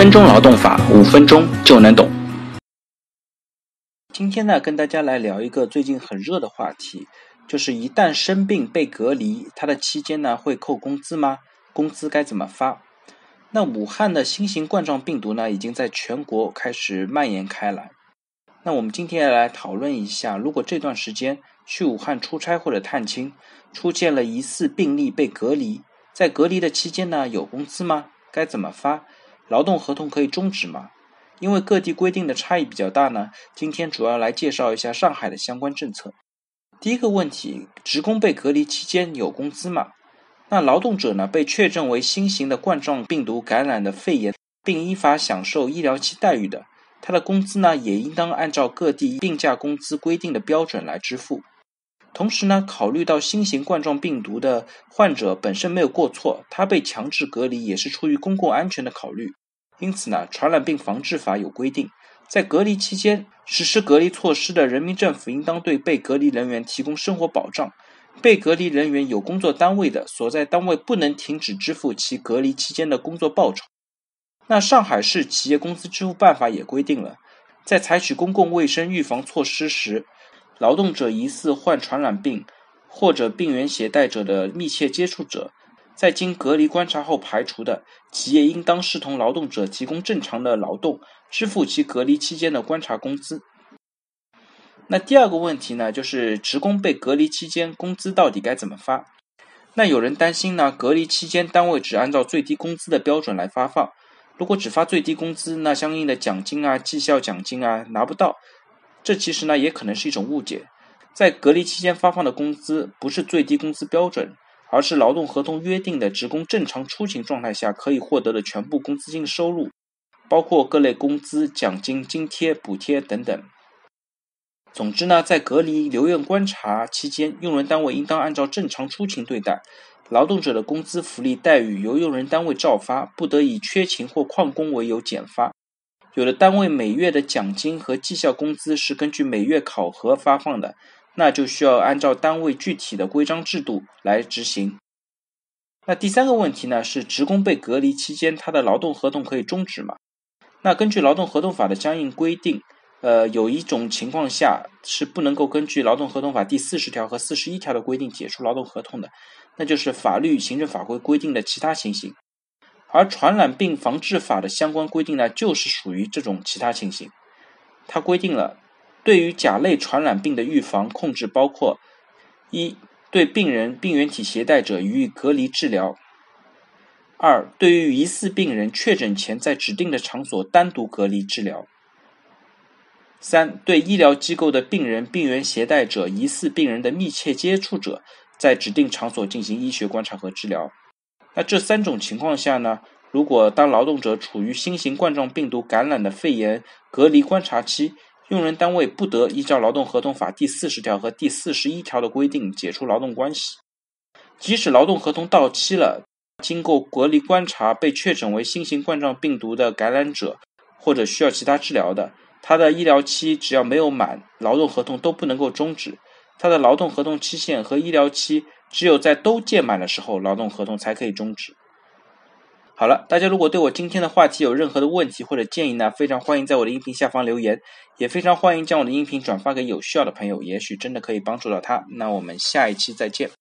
分钟劳动法，五分钟就能懂。今天呢，跟大家来聊一个最近很热的话题，就是一旦生病被隔离，它的期间呢会扣工资吗？工资该怎么发？那武汉的新型冠状病毒呢，已经在全国开始蔓延开来。那我们今天来讨论一下，如果这段时间去武汉出差或者探亲，出现了疑似病例被隔离，在隔离的期间呢，有工资吗？该怎么发？劳动合同可以终止吗？因为各地规定的差异比较大呢，今天主要来介绍一下上海的相关政策。第一个问题，职工被隔离期间有工资吗？那劳动者呢被确诊为新型的冠状病毒感染的肺炎，并依法享受医疗期待遇的，他的工资呢也应当按照各地病假工资规定的标准来支付。同时呢，考虑到新型冠状病毒的患者本身没有过错，他被强制隔离也是出于公共安全的考虑。因此呢，《传染病防治法》有规定，在隔离期间实施隔离措施的人民政府应当对被隔离人员提供生活保障。被隔离人员有工作单位的，所在单位不能停止支付其隔离期间的工作报酬。那上海市企业工资支付办法也规定了，在采取公共卫生预防措施时。劳动者疑似患传染病或者病原携带者的密切接触者，在经隔离观察后排除的，企业应当视同劳动者提供正常的劳动，支付其隔离期间的观察工资。那第二个问题呢，就是职工被隔离期间工资到底该怎么发？那有人担心呢，隔离期间单位只按照最低工资的标准来发放，如果只发最低工资，那相应的奖金啊、绩效奖金啊拿不到。这其实呢也可能是一种误解，在隔离期间发放的工资不是最低工资标准，而是劳动合同约定的职工正常出勤状态下可以获得的全部工资金收入，包括各类工资、奖金、津贴、补贴等等。总之呢，在隔离留院观察期间，用人单位应当按照正常出勤对待，劳动者的工资福利待遇由用人单位照发，不得以缺勤或旷工为由减发。有的单位每月的奖金和绩效工资是根据每月考核发放的，那就需要按照单位具体的规章制度来执行。那第三个问题呢，是职工被隔离期间，他的劳动合同可以终止吗？那根据劳动合同法的相应规定，呃，有一种情况下是不能够根据劳动合同法第四十条和四十一条的规定解除劳动合同的，那就是法律、行政法规规定的其他情形。而传染病防治法的相关规定呢，就是属于这种其他情形。它规定了，对于甲类传染病的预防控制，包括一对病人病原体携带者予以隔离治疗；二对于疑似病人确诊前在指定的场所单独隔离治疗；三对医疗机构的病人病原携带者、疑似病人的密切接触者，在指定场所进行医学观察和治疗。那这三种情况下呢？如果当劳动者处于新型冠状病毒感染的肺炎隔离观察期，用人单位不得依照劳动合同法第四十条和第四十一条的规定解除劳动关系。即使劳动合同到期了，经过隔离观察被确诊为新型冠状病毒的感染者，或者需要其他治疗的，他的医疗期只要没有满，劳动合同都不能够终止。他的劳动合同期限和医疗期。只有在都届满的时候，劳动合同才可以终止。好了，大家如果对我今天的话题有任何的问题或者建议呢，非常欢迎在我的音频下方留言，也非常欢迎将我的音频转发给有需要的朋友，也许真的可以帮助到他。那我们下一期再见。